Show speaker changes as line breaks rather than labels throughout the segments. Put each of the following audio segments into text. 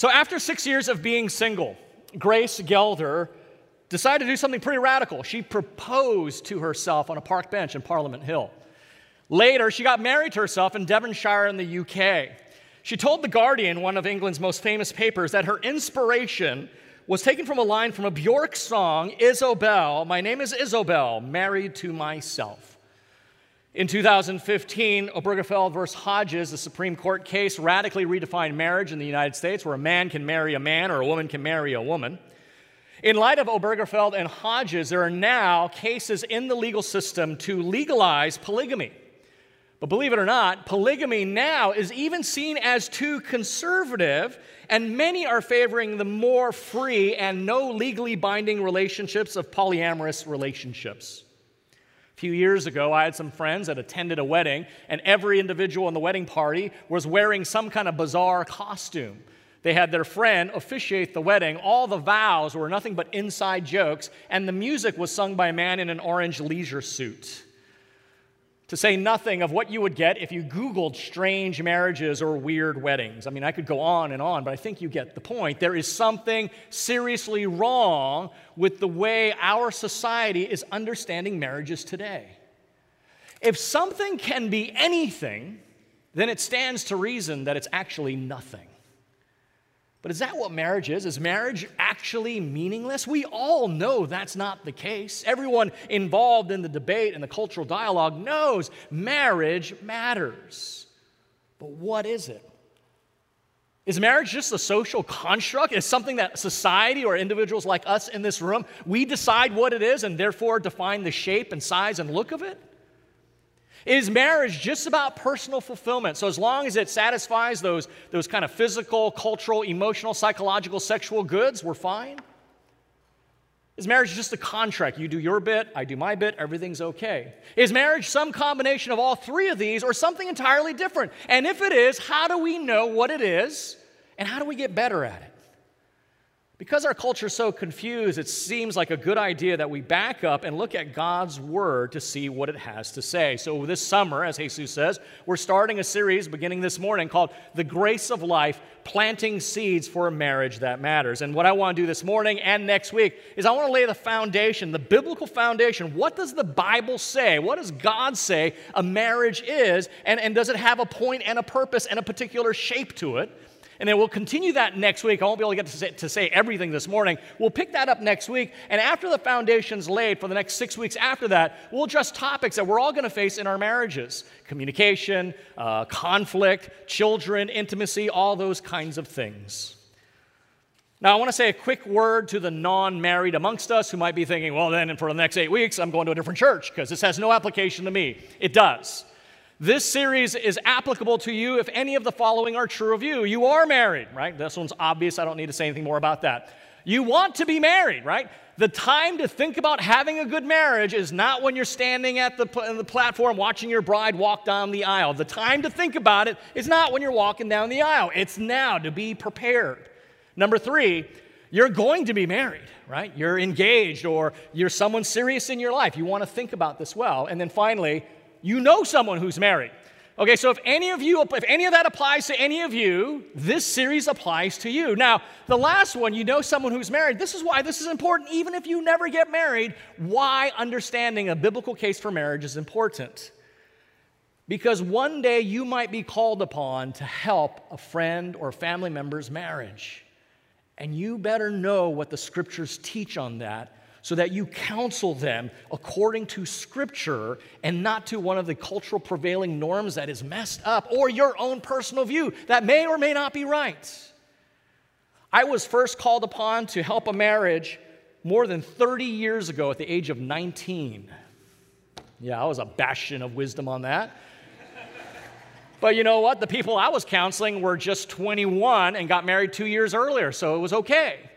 So, after six years of being single, Grace Gelder decided to do something pretty radical. She proposed to herself on a park bench in Parliament Hill. Later, she got married to herself in Devonshire in the UK. She told The Guardian, one of England's most famous papers, that her inspiration was taken from a line from a Bjork song, Isobel. My name is Isobel, married to myself. In 2015, Obergefell versus Hodges, the Supreme Court case, radically redefined marriage in the United States, where a man can marry a man or a woman can marry a woman. In light of Obergefell and Hodges, there are now cases in the legal system to legalize polygamy. But believe it or not, polygamy now is even seen as too conservative, and many are favoring the more free and no legally binding relationships of polyamorous relationships. Few years ago, I had some friends that attended a wedding, and every individual in the wedding party was wearing some kind of bizarre costume. They had their friend officiate the wedding. All the vows were nothing but inside jokes, and the music was sung by a man in an orange leisure suit to say nothing of what you would get if you Googled strange marriages or weird weddings. I mean, I could go on and on, but I think you get the point. There is something seriously wrong with the way our society is understanding marriages today. If something can be anything, then it stands to reason that it's actually nothing. But is that what marriage is? Is marriage actually meaningless? We all know that's not the case. Everyone involved in the debate and the cultural dialogue knows marriage matters. But what is it? Is marriage just a social construct? Is something that society or individuals like us in this room, we decide what it is and therefore define the shape and size and look of it? Is marriage just about personal fulfillment? So, as long as it satisfies those, those kind of physical, cultural, emotional, psychological, sexual goods, we're fine? Is marriage just a contract? You do your bit, I do my bit, everything's okay. Is marriage some combination of all three of these or something entirely different? And if it is, how do we know what it is and how do we get better at it? Because our culture is so confused, it seems like a good idea that we back up and look at God's Word to see what it has to say. So, this summer, as Jesus says, we're starting a series beginning this morning called The Grace of Life Planting Seeds for a Marriage That Matters. And what I want to do this morning and next week is I want to lay the foundation, the biblical foundation. What does the Bible say? What does God say a marriage is? And, and does it have a point and a purpose and a particular shape to it? And then we'll continue that next week. I won't be able to get to say, to say everything this morning. We'll pick that up next week. And after the foundation's laid for the next six weeks after that, we'll address topics that we're all going to face in our marriages communication, uh, conflict, children, intimacy, all those kinds of things. Now, I want to say a quick word to the non married amongst us who might be thinking, well, then for the next eight weeks, I'm going to a different church because this has no application to me. It does. This series is applicable to you if any of the following are true of you. You are married, right? This one's obvious. I don't need to say anything more about that. You want to be married, right? The time to think about having a good marriage is not when you're standing at the, the platform watching your bride walk down the aisle. The time to think about it is not when you're walking down the aisle. It's now to be prepared. Number three, you're going to be married, right? You're engaged or you're someone serious in your life. You want to think about this well. And then finally, you know someone who's married. Okay, so if any of you, if any of that applies to any of you, this series applies to you. Now, the last one, you know someone who's married. This is why this is important, even if you never get married, why understanding a biblical case for marriage is important. Because one day you might be called upon to help a friend or family member's marriage. And you better know what the scriptures teach on that so that you counsel them according to Scripture and not to one of the cultural prevailing norms that is messed up or your own personal view that may or may not be right. I was first called upon to help a marriage more than 30 years ago at the age of 19. Yeah, I was a bastion of wisdom on that. But you know what? The people I was counseling were just 21 and got married two years earlier, so it was okay.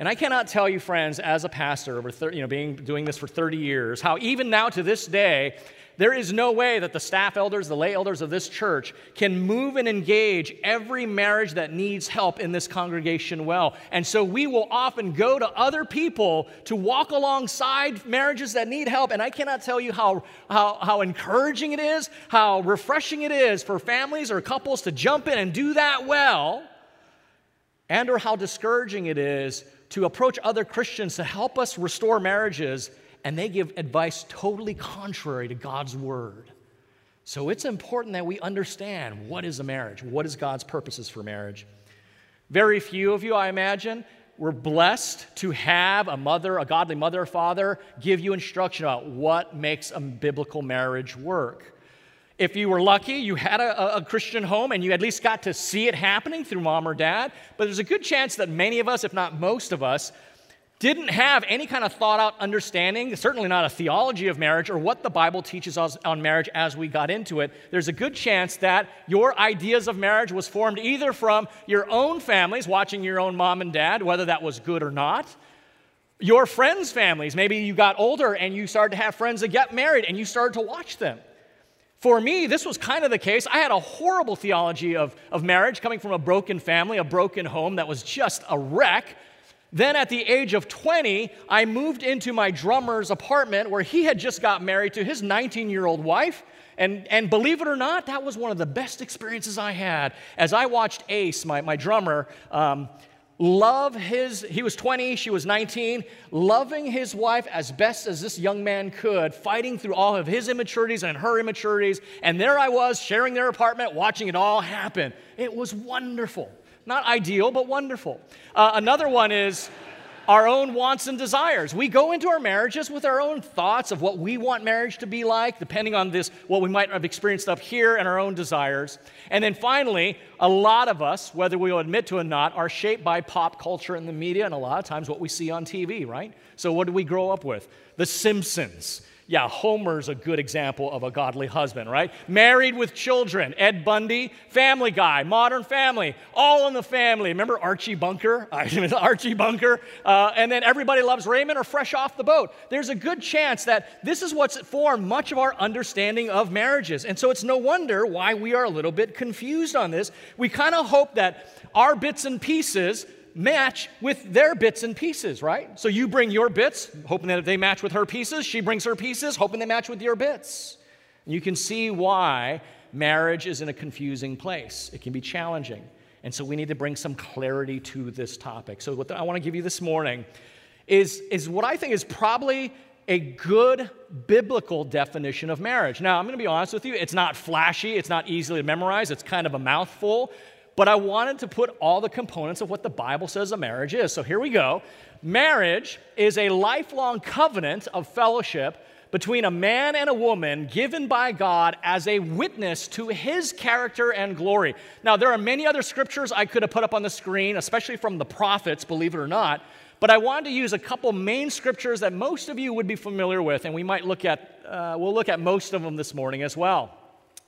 And I cannot tell you, friends, as a pastor, over 30, you know, being doing this for 30 years, how even now to this day, there is no way that the staff elders, the lay elders of this church, can move and engage every marriage that needs help in this congregation well. And so we will often go to other people to walk alongside marriages that need help. And I cannot tell you how, how, how encouraging it is, how refreshing it is for families or couples to jump in and do that well and or how discouraging it is to approach other Christians to help us restore marriages and they give advice totally contrary to God's word. So it's important that we understand what is a marriage, what is God's purposes for marriage. Very few of you, I imagine, were blessed to have a mother, a godly mother or father, give you instruction about what makes a biblical marriage work. If you were lucky, you had a, a, Christian home and you at least got to see it happening through mom or dad. But there's a good chance that many of us, if not most of us, didn't have any kind of thought out understanding, certainly not a theology of marriage or what the Bible teaches us on marriage as we got into it, there's a good chance that your ideas of marriage was formed either from your own families, watching your own mom and dad, whether that was good or not, your friends' families. Maybe you got older and you started to have friends that get married and you started to watch them. For me, this was kind of the case. I had a horrible theology of, of marriage coming from a broken family, a broken home that was just a wreck. Then at the age of 20, I moved into my drummer's apartment where he had just got married to his 19 year old wife. And, and believe it or not, that was one of the best experiences I had as I watched Ace, my, my drummer, um, love his, he was 20, she was 19, loving his wife as best as this young man could, fighting through all of his immaturities and her immaturities. And there I was, sharing their apartment, watching it all happen. It was wonderful. Not ideal, but wonderful. Uh, another one is our own wants and desires. We go into our marriages with our own thoughts of what we want marriage to be like, depending on this, what we might have experienced up here and our own desires. And then finally, a lot of us, whether we will admit to it or not, are shaped by pop culture and the media, and a lot of times what we see on TV, right? So, what do we grow up with? The Simpsons yeah, Homer's a good example of a godly husband, right? Married with children. Ed Bundy, Family Guy, Modern Family, all in the family. Remember Archie Bunker? Archie Bunker. Uh, and then Everybody Loves Raymond or Fresh Off the Boat. There's a good chance that this is what's formed much of our understanding of marriages. And so it's no wonder why we are a little bit confused on this. We kind of hope that our bits and pieces match with their bits and pieces, right? So you bring your bits, hoping that if they match with her pieces. She brings her pieces, hoping they match with your bits. You can see why marriage is in a confusing place. It can be challenging. And so we need to bring some clarity to this topic. So, what I want to give you this morning is, is what I think is probably a good biblical definition of marriage. Now, I'm going to be honest with you, it's not flashy, it's not easily to memorize, it's kind of a mouthful, but I wanted to put all the components of what the Bible says a marriage is. So here we go. Marriage is a lifelong covenant of fellowship between a man and a woman given by God as a witness to his character and glory. Now, there are many other scriptures I could have put up on the screen, especially from the prophets, believe it or not, but I wanted to use a couple main scriptures that most of you would be familiar with, and we might look at, uh, we'll look at most of them this morning as well.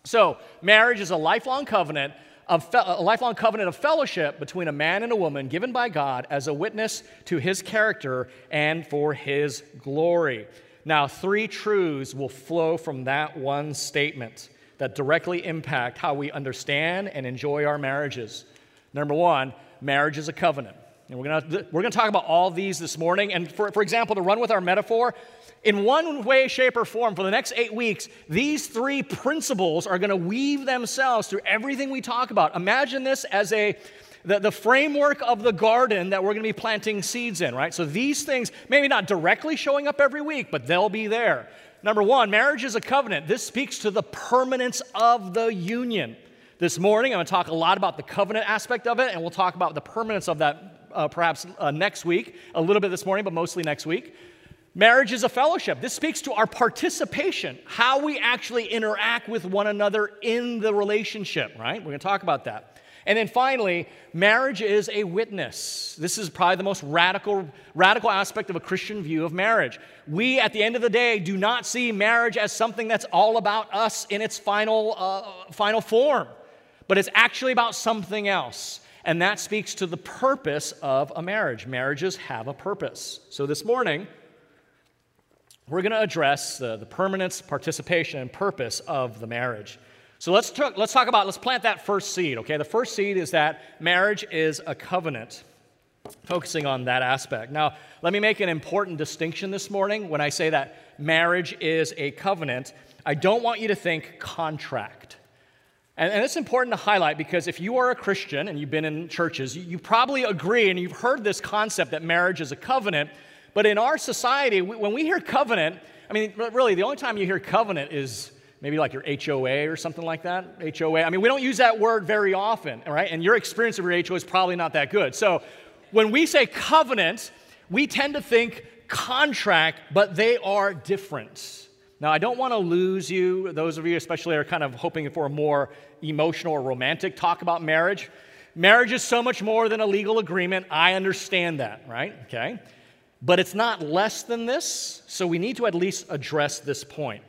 So, marriage is a lifelong covenant a lifelong covenant of fellowship between a man and a woman given by God as a witness to his character and for his glory. Now, three truths will flow from that one statement that directly impact how we understand and enjoy our marriages. Number one, marriage is a covenant. And we're going to, we're going to talk about all these this morning. And for, for example, to run with our metaphor, in one way, shape, or form, for the next eight weeks, these three principles are going to weave themselves through everything we talk about. Imagine this as a the, the framework of the garden that we're going to be planting seeds in, right? So these things, maybe not directly showing up every week, but they'll be there. Number one, marriage is a covenant. This speaks to the permanence of the union. This morning, I'm going to talk a lot about the covenant aspect of it, and we'll talk about the permanence of that uh, perhaps uh, next week, a little bit this morning, but mostly next week. Marriage is a fellowship. This speaks to our participation, how we actually interact with one another in the relationship, right? We're going to talk about that. And then finally, marriage is a witness. This is probably the most radical, radical aspect of a Christian view of marriage. We, at the end of the day, do not see marriage as something that's all about us in its final, uh, final form, but it's actually about something else. And that speaks to the purpose of a marriage. Marriages have a purpose. So this morning, we're going to address the, the permanence, participation, and purpose of the marriage. So let's talk, let's talk about, let's plant that first seed, okay? The first seed is that marriage is a covenant, focusing on that aspect. Now, let me make an important distinction this morning when I say that marriage is a covenant. I don't want you to think contract. And, and it's important to highlight because if you are a Christian and you've been in churches, you, you probably agree and you've heard this concept that marriage is a covenant. But in our society, when we hear covenant, I mean, really, the only time you hear covenant is maybe like your HOA or something like that. HOA. I mean, we don't use that word very often, right? And your experience of your HOA is probably not that good. So when we say covenant, we tend to think contract, but they are different. Now, I don't want to lose you, those of you especially are kind of hoping for a more emotional or romantic talk about marriage. Marriage is so much more than a legal agreement. I understand that, right? Okay. But it's not less than this, so we need to at least address this point.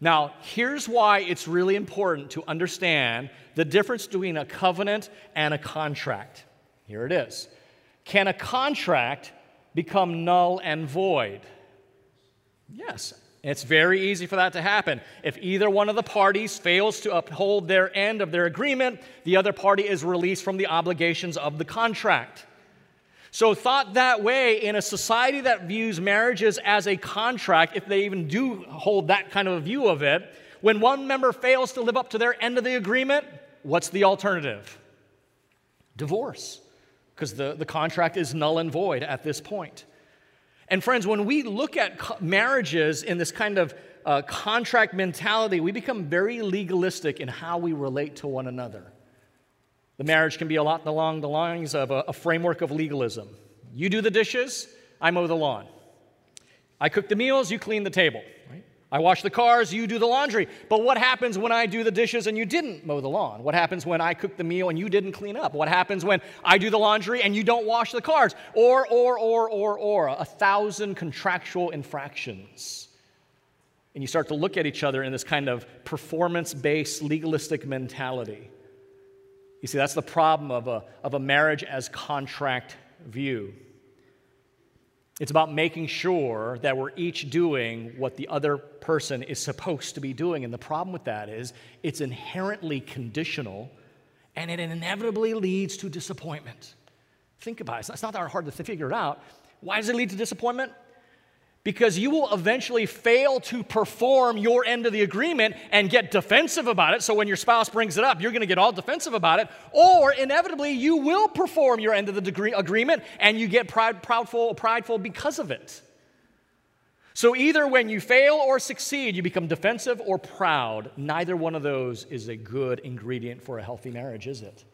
Now, here's why it's really important to understand the difference between a covenant and a contract. Here it is. Can a contract become null and void? Yes, it's very easy for that to happen. If either one of the parties fails to uphold their end of their agreement, the other party is released from the obligations of the contract. So, thought that way in a society that views marriages as a contract, if they even do hold that kind of a view of it, when one member fails to live up to their end of the agreement, what's the alternative? Divorce, because the, the contract is null and void at this point. And friends, when we look at marriages in this kind of uh, contract mentality, we become very legalistic in how we relate to one another. The marriage can be a lot along the lines of a, a framework of legalism. You do the dishes, I mow the lawn. I cook the meals, you clean the table. I wash the cars, you do the laundry. But what happens when I do the dishes and you didn't mow the lawn? What happens when I cook the meal and you didn't clean up? What happens when I do the laundry and you don't wash the cars? Or, or, or, or, or, a thousand contractual infractions. And you start to look at each other in this kind of performance based, legalistic mentality. You see, that's the problem of a, of a marriage as contract view. It's about making sure that we're each doing what the other person is supposed to be doing. And the problem with that is it's inherently conditional and it inevitably leads to disappointment. Think about it. It's not that hard to figure it out. Why does it lead to disappointment? Because you will eventually fail to perform your end of the agreement and get defensive about it. So when your spouse brings it up, you're going to get all defensive about it. Or inevitably, you will perform your end of the degree, agreement and you get proud, proudful, prideful because of it. So either when you fail or succeed, you become defensive or proud. Neither one of those is a good ingredient for a healthy marriage, is it?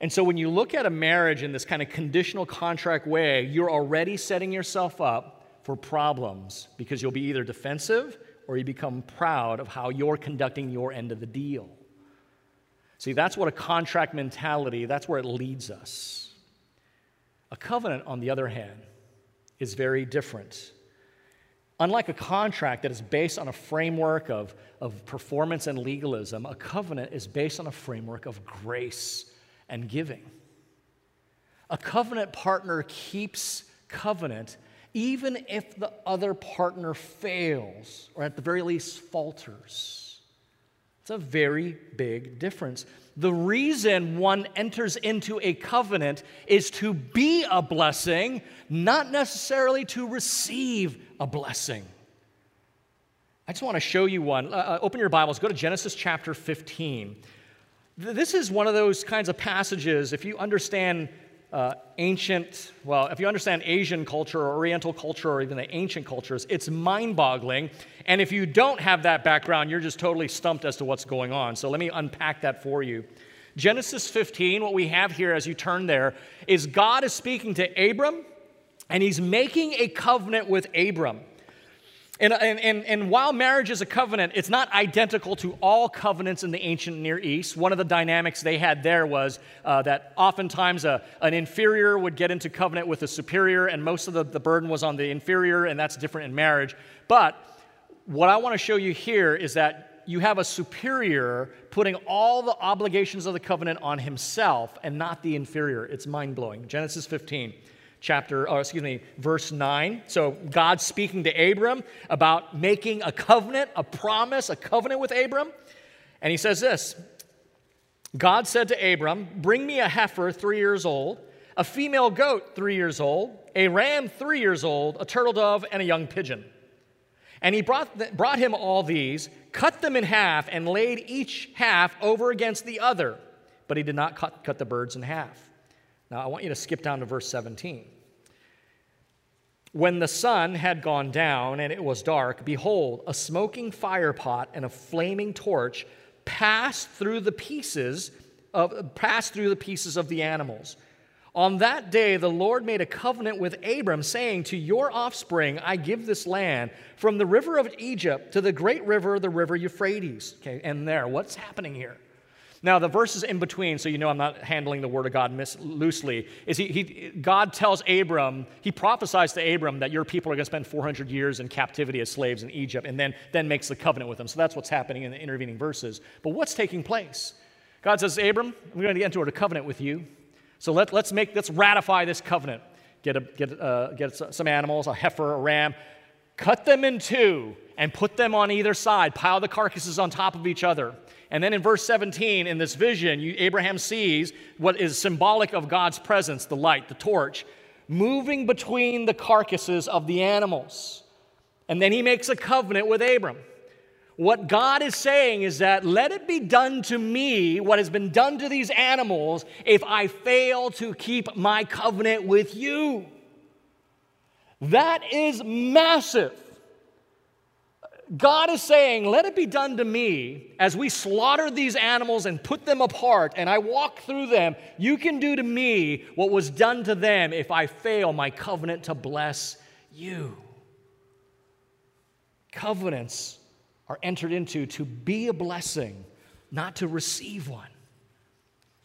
And so when you look at a marriage in this kind of conditional contract way, you're already setting yourself up for problems because you'll be either defensive or you become proud of how you're conducting your end of the deal. See, that's what a contract mentality, that's where it leads us. A covenant, on the other hand, is very different. Unlike a contract that is based on a framework of, of performance and legalism, a covenant is based on a framework of grace and giving. A covenant partner keeps covenant even if the other partner fails, or at the very least falters. It's a very big difference. The reason one enters into a covenant is to be a blessing, not necessarily to receive a blessing. I just want to show you one. Uh, uh open your Bibles, go to Genesis chapter 15. This is one of those kinds of passages, if you understand uh, ancient, well, if you understand Asian culture or Oriental culture or even the ancient cultures, it's mind boggling. And if you don't have that background, you're just totally stumped as to what's going on. So let me unpack that for you. Genesis 15, what we have here as you turn there, is God is speaking to Abram, and he's making a covenant with Abram. And, and, and, while marriage is a covenant, it's not identical to all covenants in the ancient Near East. One of the dynamics they had there was uh, that oftentimes a, an inferior would get into covenant with a superior, and most of the, the burden was on the inferior, and that's different in marriage. But what I want to show you here is that you have a superior putting all the obligations of the covenant on himself and not the inferior. It's mind blowing. Genesis 15 chapter, or excuse me, verse 9. So God speaking to Abram about making a covenant, a promise, a covenant with Abram. And he says this God said to Abram, Bring me a heifer three years old, a female goat three years old, a ram three years old, a turtle dove, and a young pigeon. And he brought, brought him all these, cut them in half, and laid each half over against the other. But he did not cut, cut the birds in half. Now, I want you to skip down to verse 17. When the sun had gone down and it was dark, behold, a smoking firepot and a flaming torch passed through the pieces of, passed through the pieces of the animals. On that day, the Lord made a covenant with Abram, saying, To your offspring I give this land, from the river of Egypt to the great river, the river Euphrates. Okay, and there, what's happening here? Now, the verses in between, so you know I'm not handling the word of God mis- loosely, is he, he, God tells Abram, he prophesies to Abram that your people are going to spend 400 years in captivity as slaves in Egypt, and then, then makes the covenant with them. So that's what's happening in the intervening verses. But what's taking place? God says, Abram, I'm going to enter into a covenant with you. So let, let's make, let's ratify this covenant. Get, a, get, uh, get some animals, a heifer, a ram, cut them in two and put them on either side, pile the carcasses on top of each other. And then in verse 17, in this vision, you, Abraham sees what is symbolic of God's presence the light, the torch, moving between the carcasses of the animals. And then he makes a covenant with Abram. What God is saying is that let it be done to me what has been done to these animals if I fail to keep my covenant with you. That is massive. God is saying, let it be done to me as we slaughter these animals and put them apart and I walk through them. You can do to me what was done to them if I fail my covenant to bless you. Covenants are entered into to be a blessing, not to receive one.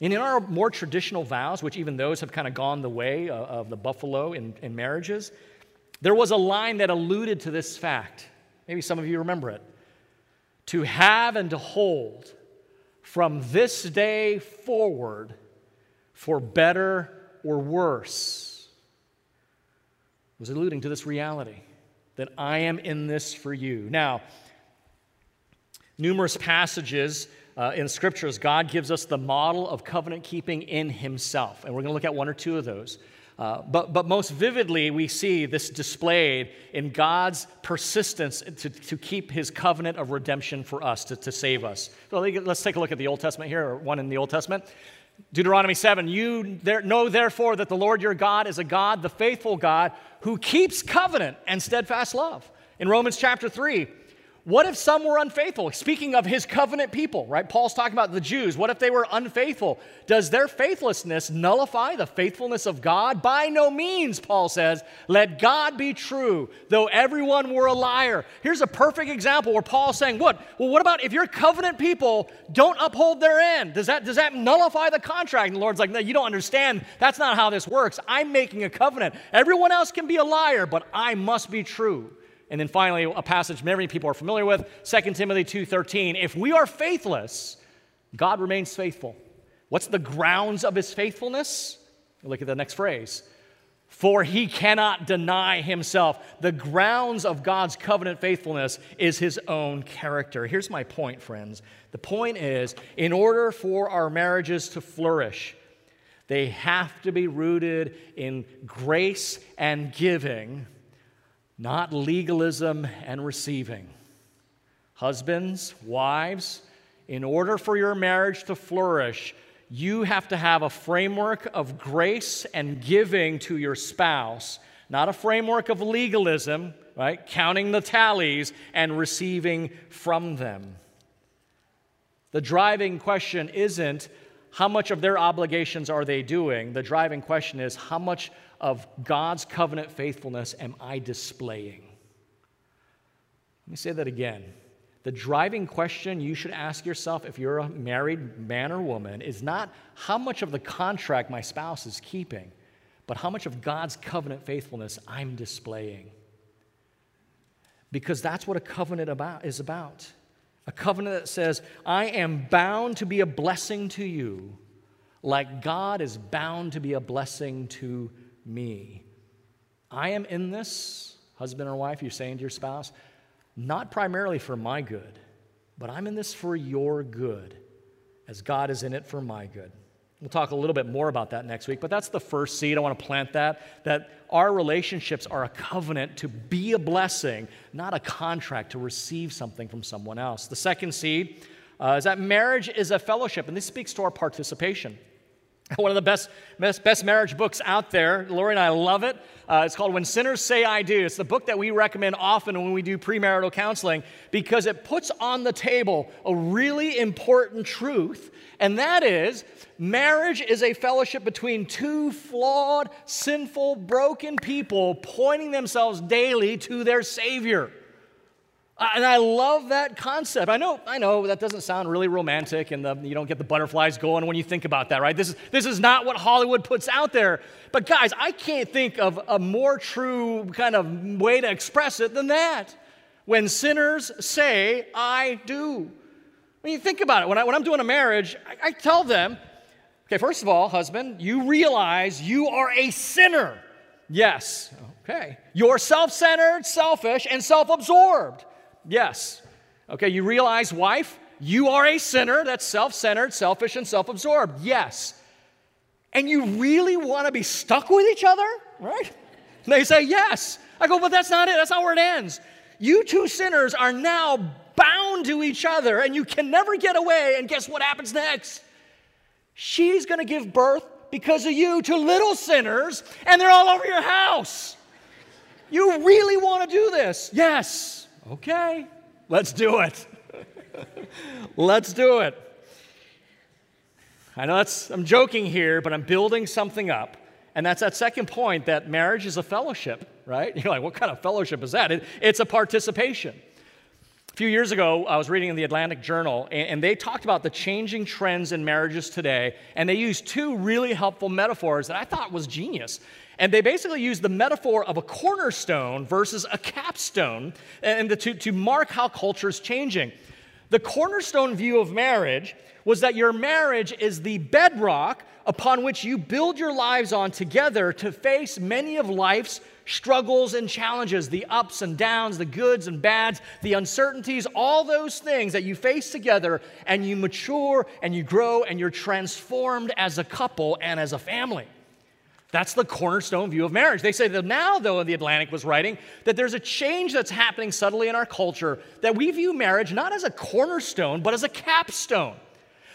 And in our more traditional vows, which even those have kind of gone the way of the buffalo in, in marriages, there was a line that alluded to this fact. Maybe some of you remember it. To have and to hold from this day forward for better or worse was alluding to this reality that I am in this for you. Now, numerous passages uh, in scriptures, God gives us the model of covenant keeping in Himself. And we're going to look at one or two of those. Uh, but, but most vividly, we see this displayed in God's persistence to, to keep his covenant of redemption for us, to, to save us. So let's take a look at the Old Testament here, or one in the Old Testament. Deuteronomy 7 You there, know therefore that the Lord your God is a God, the faithful God, who keeps covenant and steadfast love. In Romans chapter 3, what if some were unfaithful? Speaking of his covenant people, right? Paul's talking about the Jews. What if they were unfaithful? Does their faithlessness nullify the faithfulness of God? By no means, Paul says. Let God be true, though everyone were a liar. Here's a perfect example where Paul's saying, What? Well, what about if your covenant people don't uphold their end? Does that, does that nullify the contract? And the Lord's like, No, you don't understand. That's not how this works. I'm making a covenant. Everyone else can be a liar, but I must be true. And then finally, a passage many people are familiar with, 2 Timothy 2:13. If we are faithless, God remains faithful. What's the grounds of his faithfulness? Look at the next phrase. For he cannot deny himself. The grounds of God's covenant faithfulness is his own character. Here's my point, friends. The point is in order for our marriages to flourish, they have to be rooted in grace and giving not legalism and receiving. Husbands, wives, in order for your marriage to flourish, you have to have a framework of grace and giving to your spouse, not a framework of legalism, right? Counting the tallies and receiving from them. The driving question isn't how much of their obligations are they doing? The driving question is how much of God's covenant faithfulness am I displaying? Let me say that again. The driving question you should ask yourself if you're a married man or woman is not how much of the contract my spouse is keeping, but how much of God's covenant faithfulness I'm displaying. Because that's what a covenant about, is about. A covenant that says, I am bound to be a blessing to you, like God is bound to be a blessing to me. I am in this, husband or wife, you're saying to your spouse, not primarily for my good, but I'm in this for your good, as God is in it for my good. We'll talk a little bit more about that next week, but that's the first seed. I want to plant that, that our relationships are a covenant to be a blessing, not a contract to receive something from someone else. The second seed uh, is that marriage is a fellowship, and this speaks to our participation. One of the best, best, best marriage books out there. Lori and I love it. Uh, it's called When Sinners Say I Do. It's the book that we recommend often when we do premarital counseling because it puts on the table a really important truth, and that is marriage is a fellowship between two flawed, sinful, broken people pointing themselves daily to their Savior. Uh, and I love that concept. I know, I know that doesn't sound really romantic and the, you don't get the butterflies going when you think about that, right? This is, this is not what Hollywood puts out there. But guys, I can't think of a more true kind of way to express it than that. When sinners say, I do. When you think about it, when, I, when I'm doing a marriage, I, I tell them, okay, first of all, husband, you realize you are a sinner. Yes, okay. You're self centered, selfish, and self absorbed. Yes. Okay, you realize, wife, you are a sinner that's self centered, selfish, and self absorbed. Yes. And you really want to be stuck with each other, right? They say, yes. I go, but that's not it. That's not where it ends. You two sinners are now bound to each other, and you can never get away. And guess what happens next? She's going to give birth because of you to little sinners, and they're all over your house. You really want to do this? Yes. Okay, let's do it. let's do it. I know that's, I'm joking here, but I'm building something up. And that's that second point that marriage is a fellowship, right? You're like, what kind of fellowship is that? It, it's a participation. A few years ago, I was reading in the Atlantic Journal, and, and they talked about the changing trends in marriages today, and they used two really helpful metaphors that I thought was genius. And they basically use the metaphor of a cornerstone versus a capstone and to, to mark how culture is changing. The cornerstone view of marriage was that your marriage is the bedrock upon which you build your lives on together to face many of life's struggles and challenges, the ups and downs, the goods and bads, the uncertainties, all those things that you face together, and you mature and you grow and you're transformed as a couple and as a family. That's the cornerstone view of marriage. They say that now, though, the Atlantic was writing, that there's a change that's happening subtly in our culture, that we view marriage not as a cornerstone, but as a capstone.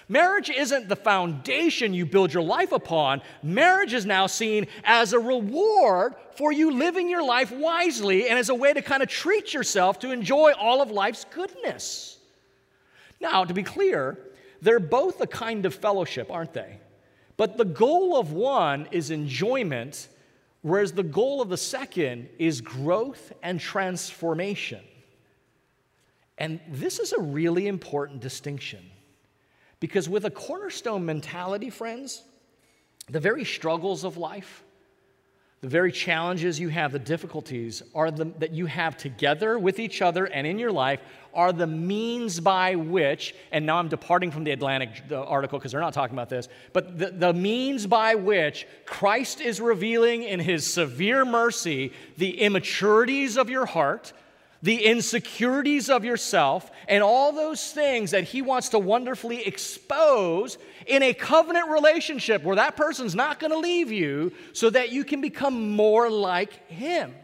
Marriage isn't the foundation you build your life upon. Marriage is now seen as a reward for you living your life wisely and as a way to kind of treat yourself to enjoy all of life's goodness. Now, to be clear, they're both a kind of fellowship, aren't they? But the goal of one is enjoyment, whereas the goal of the second is growth and transformation. And this is a really important distinction because with a cornerstone mentality, friends, the very struggles of life, the very challenges you have, the difficulties are the, that you have together with each other and in your life are the means by which, and now I'm departing from the Atlantic article because they're not talking about this, but the, the means by which Christ is revealing in his severe mercy the immaturities of your heart, the insecurities of yourself, and all those things that he wants to wonderfully expose in a covenant relationship where that person's not going to leave you so that you can become more like him.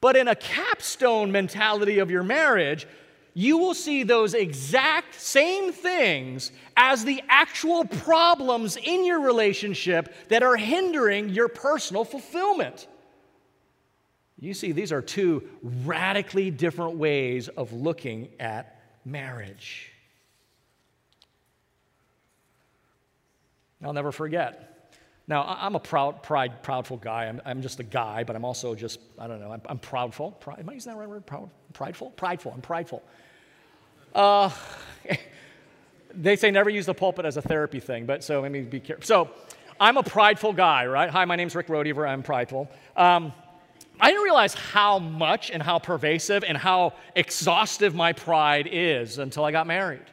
But in a capstone mentality of your marriage, you will see those exact same things as the actual problems in your relationship that are hindering your personal fulfillment. You see, these are two radically different ways of looking at marriage. I'll never forget now, I'm a proud, pride, proudful guy. I'm, I'm, just a guy, but I'm also just, I don't know, I'm, I'm proudful. Pride, am I using that right word? Proud, prideful? Prideful. I'm prideful. Uh, they say never use the pulpit as a therapy thing, but so let me be careful. So I'm a prideful guy, right? Hi, my name's Rick Rodever. I'm prideful. Um, I didn't realize how much and how pervasive and how exhaustive my pride is until I got married.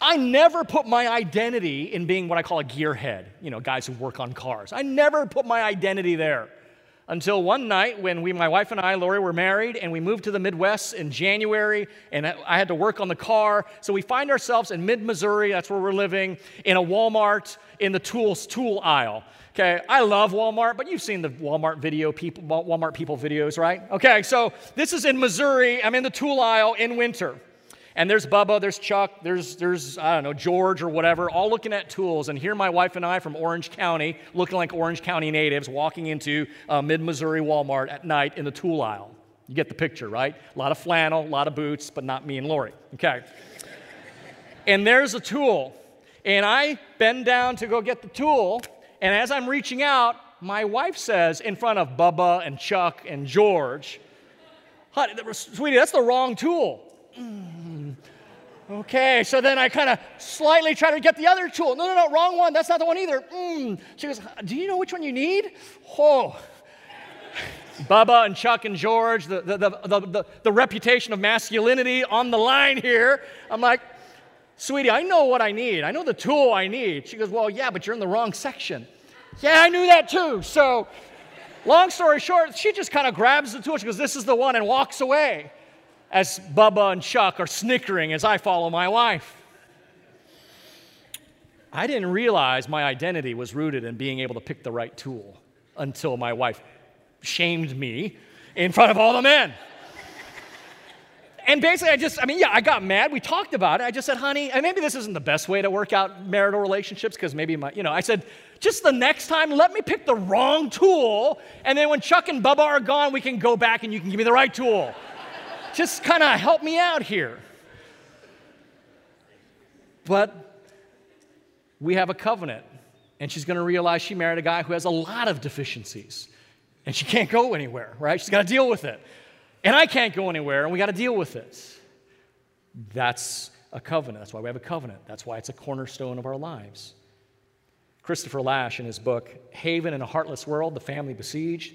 I never put my identity in being what I call a gearhead, you know, guys who work on cars. I never put my identity there. until one night when we, my wife and I, Lori, were married and we moved to the Midwest in January and I had to work on the car. So we find ourselves in mid Missouri, that's where we're living, in a Walmart in the tools tool aisle. Okay, I love Walmart, but you've seen the Walmart video people, Walmart people videos, right? Okay, so this is in Missouri. I'm in the tool aisle in winter. And there's Bubba, there's Chuck, there's, there's, I don't know, George or whatever, all looking at tools. And here my wife and I from Orange County, looking like Orange County natives, walking into uh, a mid Missouri Walmart at night in the tool aisle. You get the picture, right? A lot of flannel, a lot of boots, but not me and Lori. Okay. and there's a tool. And I bend down to go get the tool. And as I'm reaching out, my wife says in front of Bubba and Chuck and George, sweetie, that's the wrong tool. Mm. Okay, so then I kind of slightly try to get the other tool. No, no, no, wrong one. That's not the one either. Mm. She goes, Do you know which one you need? Oh. Bubba and Chuck and George, the, the, the, the, the reputation of masculinity on the line here. I'm like, Sweetie, I know what I need. I know the tool I need. She goes, Well, yeah, but you're in the wrong section. Yeah, I knew that too. So, long story short, she just kind of grabs the tool. She goes, This is the one, and walks away as Bubba and Chuck are snickering as I follow my wife. I didn't realize my identity was rooted in being able to pick the right tool until my wife shamed me in front of all the men. And basically, I just, I mean, yeah, I got mad. We talked about it. I just said, honey, and maybe this isn't the best way to work out marital relationships because maybe my, you know, I said, just the next time, let me pick the wrong tool. And then when Chuck and Bubba are gone, we can go back and you can give me the right tool just kind of help me out here. But we have a covenant, and she's going to realize she married a guy who has a lot of deficiencies, and she can't go anywhere, right? She's got to deal with it. And I can't go anywhere, and we got to deal with this. That's a covenant. That's why we have a covenant. That's why it's a cornerstone of our lives. Christopher Lasch, in his book, Haven in a Heartless World, The Family Besieged,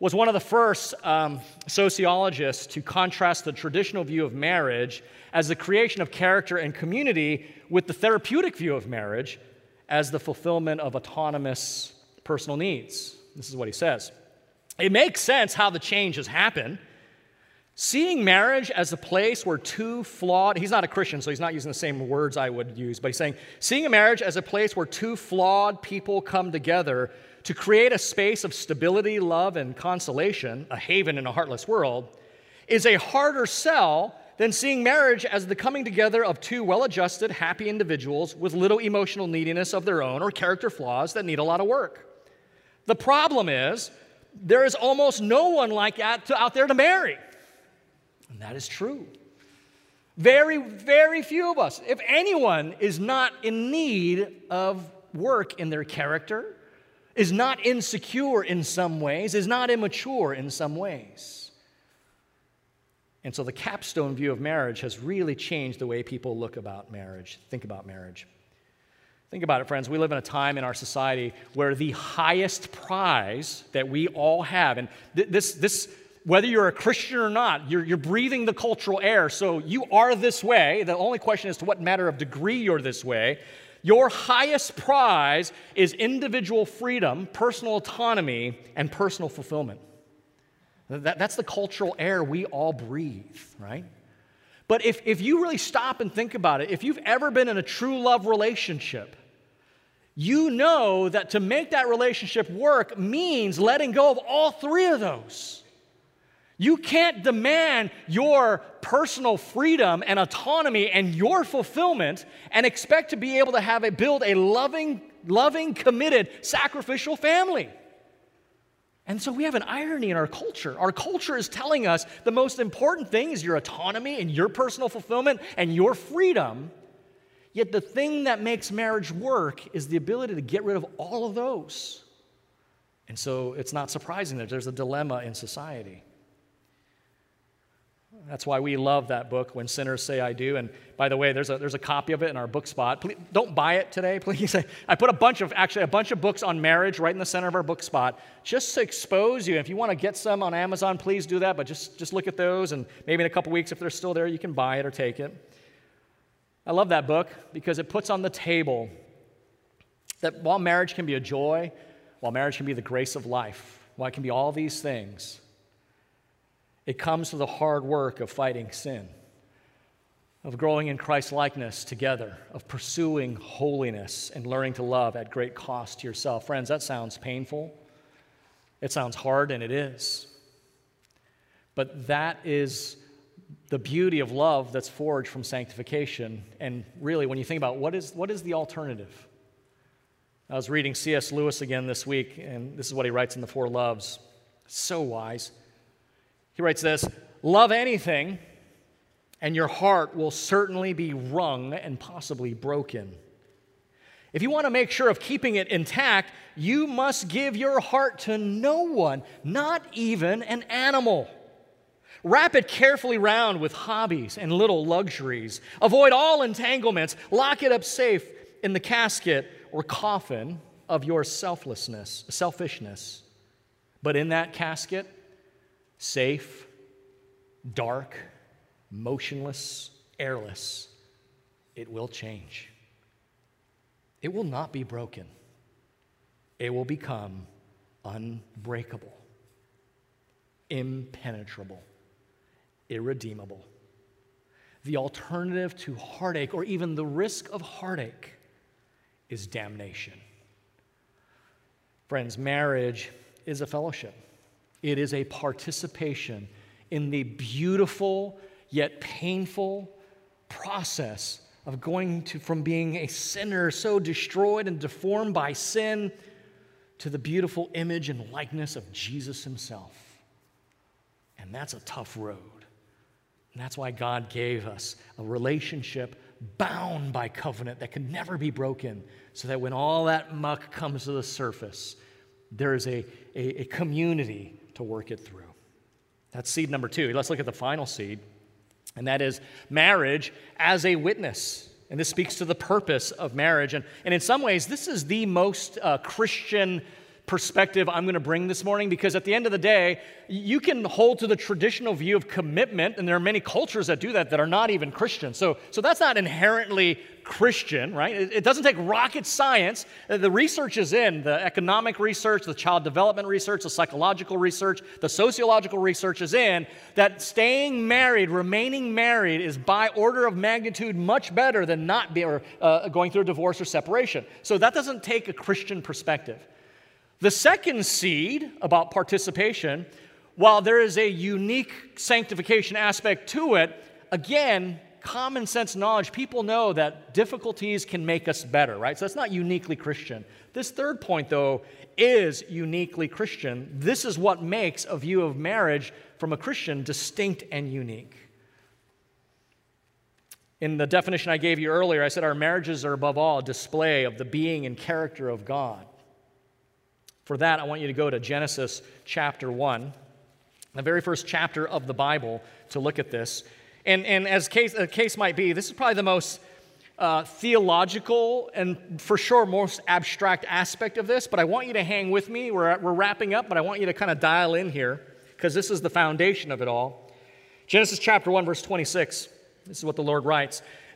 was one of the first um, sociologists to contrast the traditional view of marriage as the creation of character and community with the therapeutic view of marriage as the fulfillment of autonomous personal needs. This is what he says. It makes sense how the change has happened. Seeing marriage as a place where two flawed, he's not a Christian, so he's not using the same words I would use, but he's saying, seeing a marriage as a place where two flawed people come together to create a space of stability, love, and consolation, a haven in a heartless world, is a harder sell than seeing marriage as the coming together of two well adjusted, happy individuals with little emotional neediness of their own or character flaws that need a lot of work. The problem is, there is almost no one like that out there to marry. And that is true. Very, very few of us, if anyone, is not in need of work in their character, is not insecure in some ways, is not immature in some ways. And so the capstone view of marriage has really changed the way people look about marriage, think about marriage. Think about it, friends. We live in a time in our society where the highest prize that we all have, and th- this, this, whether you're a Christian or not, you're, you're breathing the cultural air. So you are this way. The only question is to what matter of degree you're this way. Your highest prize is individual freedom, personal autonomy, and personal fulfillment. That, that's the cultural air we all breathe, right? But if, if you really stop and think about it, if you've ever been in a true love relationship, you know that to make that relationship work means letting go of all three of those. You can't demand your personal freedom and autonomy and your fulfillment and expect to be able to have a build a loving, loving, committed, sacrificial family. And so we have an irony in our culture. Our culture is telling us the most important thing is your autonomy and your personal fulfillment and your freedom. Yet the thing that makes marriage work is the ability to get rid of all of those. And so it's not surprising that there's a dilemma in society. That's why we love that book, When Sinners Say I Do. And by the way, there's a, there's a copy of it in our book spot. Please, don't buy it today, please. I put a bunch of, actually, a bunch of books on marriage right in the center of our book spot just to expose you. If you want to get some on Amazon, please do that. But just, just look at those, and maybe in a couple weeks, if they're still there, you can buy it or take it. I love that book because it puts on the table that while marriage can be a joy, while marriage can be the grace of life, while it can be all these things, it comes to the hard work of fighting sin, of growing in Christ likeness together, of pursuing holiness and learning to love at great cost to yourself. Friends, that sounds painful. It sounds hard, and it is. But that is the beauty of love that's forged from sanctification. And really, when you think about what is, what is the alternative? I was reading C.S. Lewis again this week, and this is what he writes in The Four Loves. So wise. He writes this Love anything, and your heart will certainly be wrung and possibly broken. If you want to make sure of keeping it intact, you must give your heart to no one, not even an animal. Wrap it carefully round with hobbies and little luxuries. Avoid all entanglements. Lock it up safe in the casket or coffin of your selflessness, selfishness. But in that casket, safe, dark, motionless, airless, it will change. It will not be broken. It will become unbreakable, impenetrable, irredeemable. The alternative to heartache or even the risk of heartache is damnation. Friends, marriage is a fellowship, it is a participation in the beautiful yet painful process of going to, from being a sinner so destroyed and deformed by sin to the beautiful image and likeness of Jesus himself. And that's a tough road. And that's why God gave us a relationship bound by covenant that can never be broken, so that when all that muck comes to the surface, there is a, a, a community to work it through. That's seed number two. Let's look at the final seed, and that is marriage as a witness. And this speaks to the purpose of marriage. And, and in some ways, this is the most uh, Christian perspective I'm going to bring this morning because at the end of the day, you can hold to the traditional view of commitment, and there are many cultures that do that that are not even Christian. So, so that's not inherently Christian, right? It, it doesn't take rocket science. The research is in the economic research, the child development research, the psychological research, the sociological research is in that staying married, remaining married, is by order of magnitude much better than not be, or, uh, going through a divorce or separation. So that doesn't take a Christian perspective. The second seed about participation, while there is a unique sanctification aspect to it, again, common sense knowledge, people know that difficulties can make us better, right? So that's not uniquely Christian. This third point, though, is uniquely Christian. This is what makes a view of marriage from a Christian distinct and unique. In the definition I gave you earlier, I said our marriages are above all a display of the being and character of God. For that, I want you to go to Genesis chapter 1, the very first chapter of the Bible, to look at this. And, and as case, a case might be, this is probably the most uh, theological and for sure most abstract aspect of this, but I want you to hang with me. We're, we're wrapping up, but I want you to kind of dial in here because this is the foundation of it all. Genesis chapter 1, verse 26. This is what the Lord writes.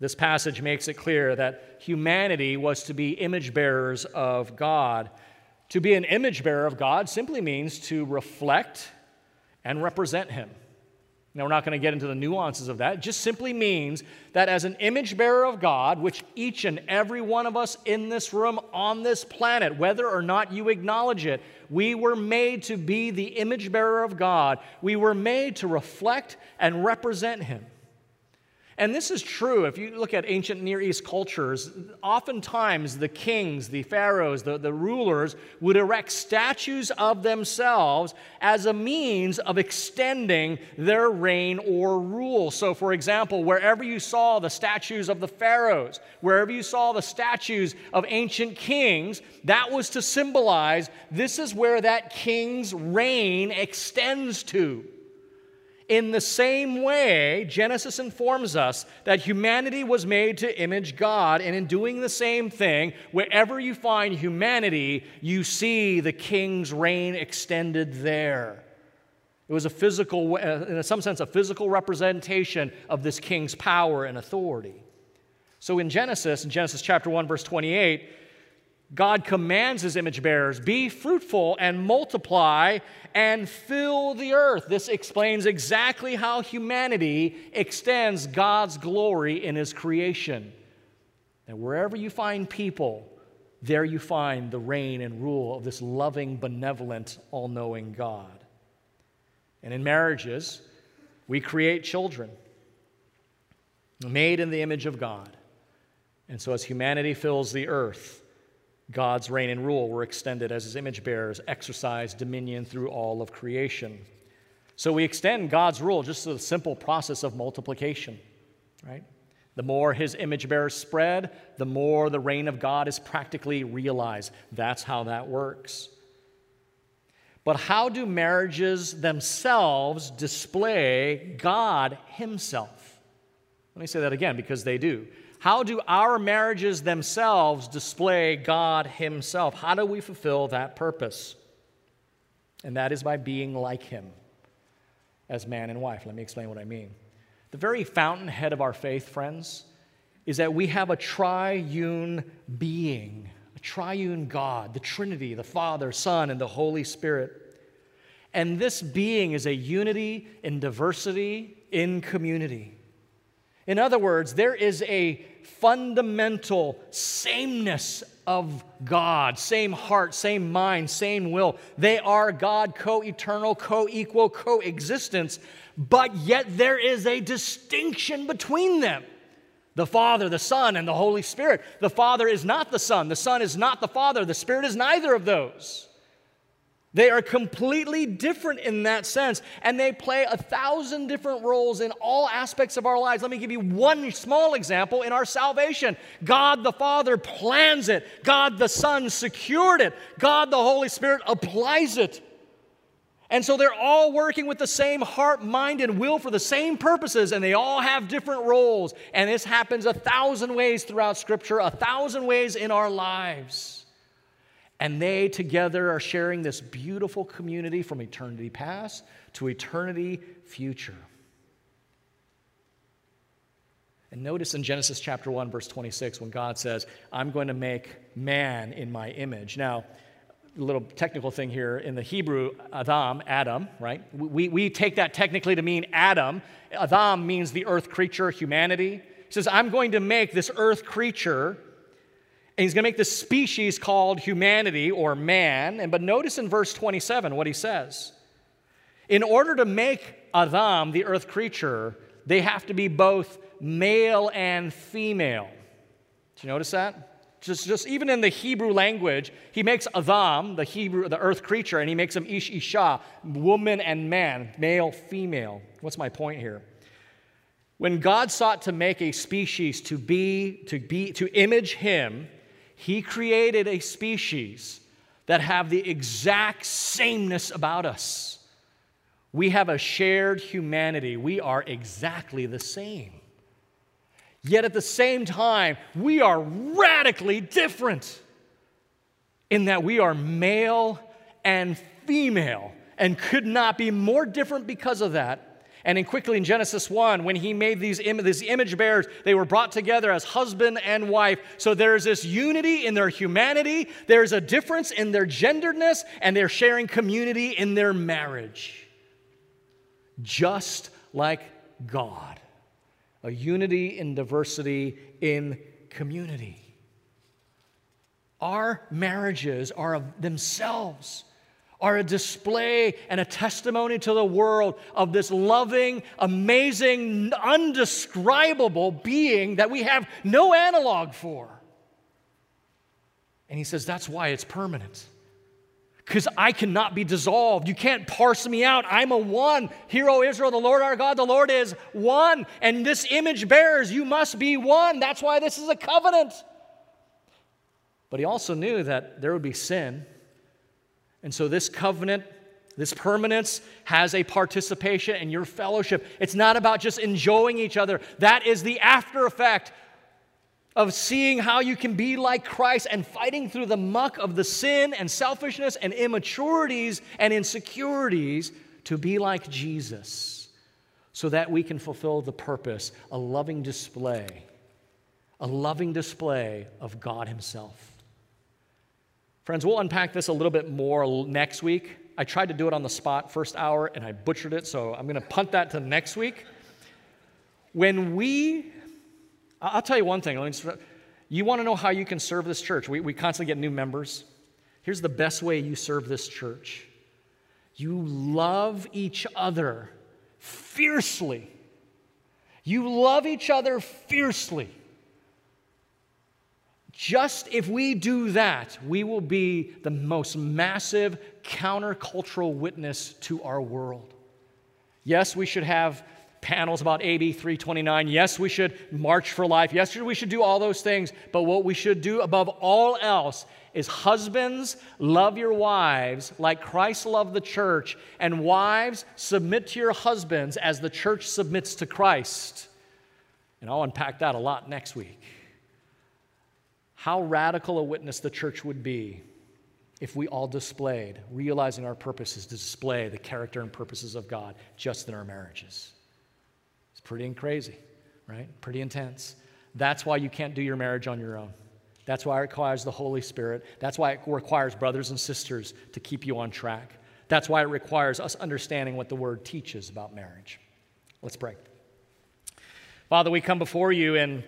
This passage makes it clear that humanity was to be image bearers of God. To be an image bearer of God simply means to reflect and represent Him. Now, we're not going to get into the nuances of that. It just simply means that as an image bearer of God, which each and every one of us in this room on this planet, whether or not you acknowledge it, we were made to be the image bearer of God. We were made to reflect and represent Him. And this is true if you look at ancient Near East cultures. Oftentimes, the kings, the pharaohs, the, the rulers would erect statues of themselves as a means of extending their reign or rule. So, for example, wherever you saw the statues of the pharaohs, wherever you saw the statues of ancient kings, that was to symbolize this is where that king's reign extends to. In the same way, Genesis informs us that humanity was made to image God, and in doing the same thing, wherever you find humanity, you see the king's reign extended there. It was a physical, uh, in some sense, a physical representation of this king's power and authority. So in Genesis, in Genesis chapter 1, verse 28, God commands his image bearers be fruitful and multiply and fill the earth. This explains exactly how humanity extends God's glory in his creation. And wherever you find people, there you find the reign and rule of this loving, benevolent, all knowing God. And in marriages, we create children made in the image of God. And so as humanity fills the earth, God's reign and rule were extended as his image bearers exercise dominion through all of creation. So we extend God's rule just to the simple process of multiplication, right? The more his image bearers spread, the more the reign of God is practically realized. That's how that works. But how do marriages themselves display God Himself? Let me say that again because they do. How do our marriages themselves display God Himself? How do we fulfill that purpose? And that is by being like Him as man and wife. Let me explain what I mean. The very fountainhead of our faith, friends, is that we have a triune being, a triune God, the Trinity, the Father, Son, and the Holy Spirit. And this being is a unity in diversity in community. In other words, there is a fundamental sameness of God, same heart, same mind, same will. They are God, co eternal, co equal, coexistence, but yet there is a distinction between them. The Father, the Son, and the Holy Spirit. The Father is not the Son, the Son is not the Father, the Spirit is neither of those. They are completely different in that sense, and they play a thousand different roles in all aspects of our lives. Let me give you one small example in our salvation. God the Father plans it, God the Son secured it, God the Holy Spirit applies it. And so they're all working with the same heart, mind, and will for the same purposes, and they all have different roles. And this happens a thousand ways throughout Scripture, a thousand ways in our lives. And they together are sharing this beautiful community from eternity past to eternity future. And notice in Genesis chapter 1, verse 26, when God says, I'm going to make man in my image. Now, a little technical thing here in the Hebrew, Adam, Adam, right? We, we take that technically to mean Adam. Adam means the earth creature, humanity. He says, I'm going to make this earth creature and he's going to make this species called humanity or man. And but notice in verse 27 what he says. In order to make Adam, the earth creature, they have to be both male and female. Did you notice that? Just, just even in the Hebrew language, he makes Adam, the Hebrew, the earth creature, and he makes him Ish Isha, woman and man, male, female. What's my point here? When God sought to make a species to be, to be, to image him, he created a species that have the exact sameness about us. We have a shared humanity. We are exactly the same. Yet at the same time, we are radically different in that we are male and female and could not be more different because of that and in quickly in Genesis 1, when he made these, Im- these image bearers, they were brought together as husband and wife. So there's this unity in their humanity, there's a difference in their genderedness, and they're sharing community in their marriage. Just like God. A unity in diversity in community. Our marriages are of themselves are a display and a testimony to the world of this loving, amazing, undescribable being that we have no analog for. And he says, That's why it's permanent. Because I cannot be dissolved. You can't parse me out. I'm a one. Hear, O Israel, the Lord our God, the Lord is one. And this image bears, you must be one. That's why this is a covenant. But he also knew that there would be sin and so, this covenant, This permanence has a participation in your fellowship. It's not about just enjoying each other. That is the after effect of seeing how you can be like Christ and fighting through the muck of the sin and selfishness and immaturities and insecurities to be like Jesus so that we can fulfill the purpose, a loving display, a loving display of God Himself. Friends, we'll unpack this a little bit more next week. I tried to do it on the spot first hour and I butchered it, so I'm going to punt that to next week. When we I'll tell you one thing. You want to know how you can serve this church? We, we constantly get new members. Here's the best way you serve this church you love each other fiercely. You love each other fiercely. Just if we do that, we will be the most massive countercultural witness to our world. Yes, we should have panels about AB 329. Yes, we should march for life. Yes, we should do all those things. But what we should do above all else is husbands, love your wives like Christ loved the church, and wives, submit to your husbands as the church submits to Christ. And I'll unpack that a lot next week. How radical a witness the church would be if we all displayed, realizing our purpose is to display the character and purposes of God just in our marriages. It's pretty and crazy, right? Pretty intense. That's why you can't do your marriage on your own. That's why it requires the Holy Spirit. That's why it requires brothers and sisters to keep you on track. That's why it requires us understanding what the Word teaches about marriage. Let's pray. Father, we come before you and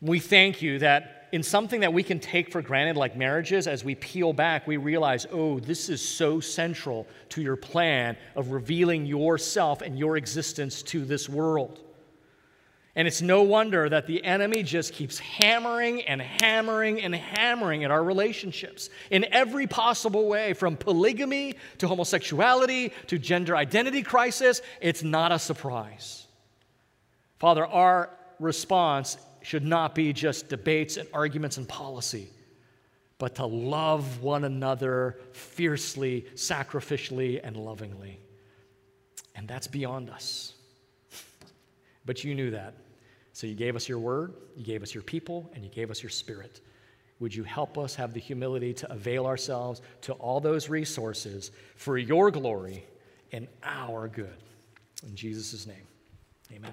we thank you that in something that we can take for granted, like marriages, as we peel back, we realize, oh, this is so central to your plan of revealing yourself and your existence to this world. And it's no wonder that the enemy just keeps hammering and hammering and hammering at our relationships in every possible way, from polygamy to homosexuality to gender identity crisis. It's not a surprise. Father, our response should not be just debates and arguments and policy, but to love one another fiercely, sacrificially, and lovingly. And that's beyond us. But you knew that. So you gave us your word, you gave us your people, and you gave us your spirit. Would you help us have the humility to avail ourselves to all those resources for your glory and our good? In Jesus' name, amen.